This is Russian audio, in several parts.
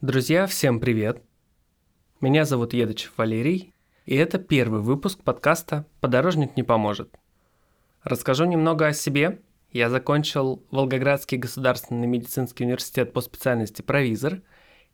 Друзья, всем привет! Меня зовут Едочев Валерий, и это первый выпуск подкаста «Подорожник не поможет». Расскажу немного о себе. Я закончил Волгоградский государственный медицинский университет по специальности провизор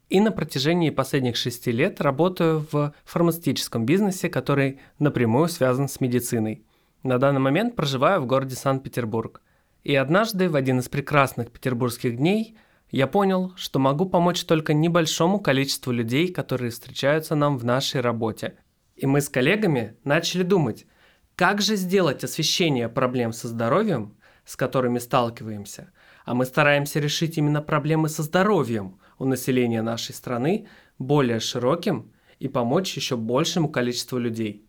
и на протяжении последних шести лет работаю в фармацевтическом бизнесе, который напрямую связан с медициной. На данный момент проживаю в городе Санкт-Петербург. И однажды, в один из прекрасных петербургских дней, я понял, что могу помочь только небольшому количеству людей, которые встречаются нам в нашей работе. И мы с коллегами начали думать, как же сделать освещение проблем со здоровьем, с которыми сталкиваемся, а мы стараемся решить именно проблемы со здоровьем у населения нашей страны более широким и помочь еще большему количеству людей.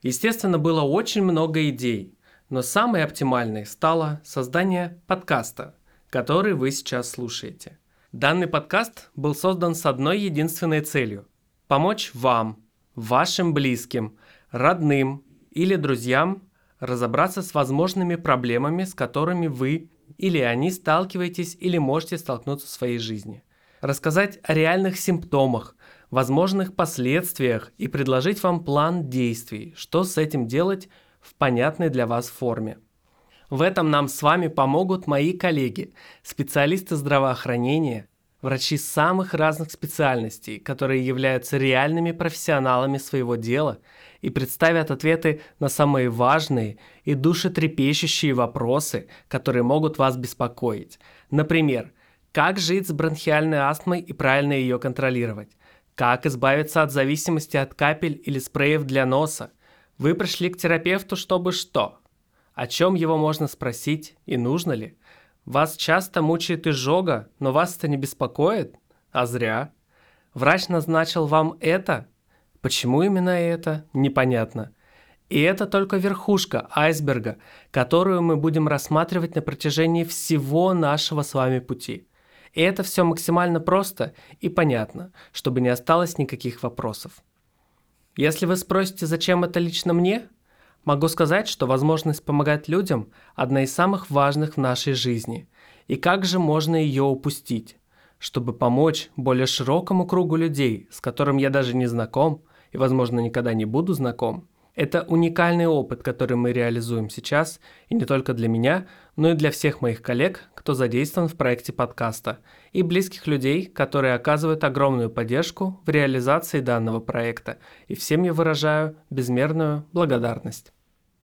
Естественно, было очень много идей, но самой оптимальной стало создание подкаста – который вы сейчас слушаете. Данный подкаст был создан с одной единственной целью – помочь вам, вашим близким, родным или друзьям разобраться с возможными проблемами, с которыми вы или они сталкиваетесь или можете столкнуться в своей жизни. Рассказать о реальных симптомах, возможных последствиях и предложить вам план действий, что с этим делать в понятной для вас форме – в этом нам с вами помогут мои коллеги, специалисты здравоохранения, врачи самых разных специальностей, которые являются реальными профессионалами своего дела и представят ответы на самые важные и душетрепещущие вопросы, которые могут вас беспокоить. Например, как жить с бронхиальной астмой и правильно ее контролировать? Как избавиться от зависимости от капель или спреев для носа? Вы пришли к терапевту, чтобы что? О чем его можно спросить и нужно ли? Вас часто мучает изжога, но вас это не беспокоит? А зря. Врач назначил вам это? Почему именно это? Непонятно. И это только верхушка айсберга, которую мы будем рассматривать на протяжении всего нашего с вами пути. И это все максимально просто и понятно, чтобы не осталось никаких вопросов. Если вы спросите, зачем это лично мне, Могу сказать, что возможность помогать людям – одна из самых важных в нашей жизни. И как же можно ее упустить? Чтобы помочь более широкому кругу людей, с которым я даже не знаком и, возможно, никогда не буду знаком, это уникальный опыт, который мы реализуем сейчас, и не только для меня, но и для всех моих коллег, кто задействован в проекте подкаста, и близких людей, которые оказывают огромную поддержку в реализации данного проекта, и всем я выражаю безмерную благодарность.